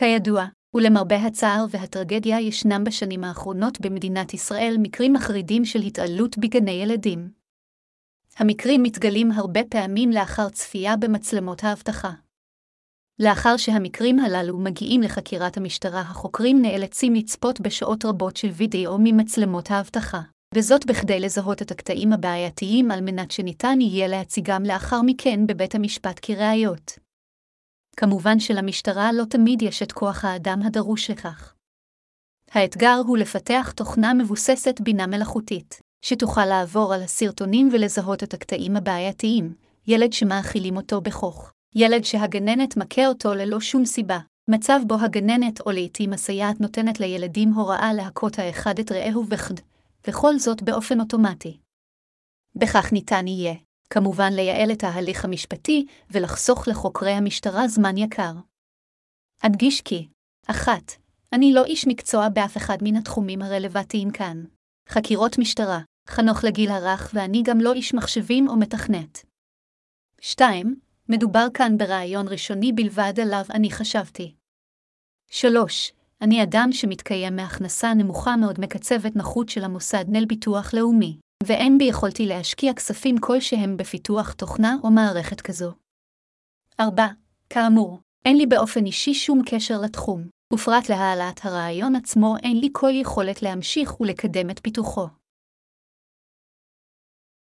כידוע, ולמרבה הצער והטרגדיה ישנם בשנים האחרונות במדינת ישראל מקרים מחרידים של התעללות בגני ילדים. המקרים מתגלים הרבה פעמים לאחר צפייה במצלמות האבטחה. לאחר שהמקרים הללו מגיעים לחקירת המשטרה, החוקרים נאלצים לצפות בשעות רבות של וידאו ממצלמות האבטחה, וזאת בכדי לזהות את הקטעים הבעייתיים על מנת שניתן יהיה להציגם לאחר מכן בבית המשפט כראיות. כמובן שלמשטרה לא תמיד יש את כוח האדם הדרוש לכך. האתגר הוא לפתח תוכנה מבוססת בינה מלאכותית, שתוכל לעבור על הסרטונים ולזהות את הקטעים הבעייתיים, ילד שמאכילים אותו בכוך, ילד שהגננת מכה אותו ללא שום סיבה, מצב בו הגננת או לעתים הסייעת נותנת לילדים הוראה להכות האחד את רעהו בחד, וכל זאת באופן אוטומטי. בכך ניתן יהיה, כמובן לייעל את ההליך המשפטי ולחסוך לחוקרי המשטרה זמן יקר. אדגיש כי, אחת, אני לא איש מקצוע באף אחד מן התחומים הרלוונטיים כאן. חקירות משטרה, חנוך לגיל הרך ואני גם לא איש מחשבים או מתכנת. 2. מדובר כאן ברעיון ראשוני בלבד עליו אני חשבתי. 3. אני אדם שמתקיים מהכנסה נמוכה מאוד מקצבת נחות של המוסד נל ביטוח לאומי, ואין ביכולתי להשקיע כספים כלשהם בפיתוח תוכנה או מערכת כזו. 4. כאמור, אין לי באופן אישי שום קשר לתחום, ופרט להעלאת הרעיון עצמו אין לי כל יכולת להמשיך ולקדם את פיתוחו.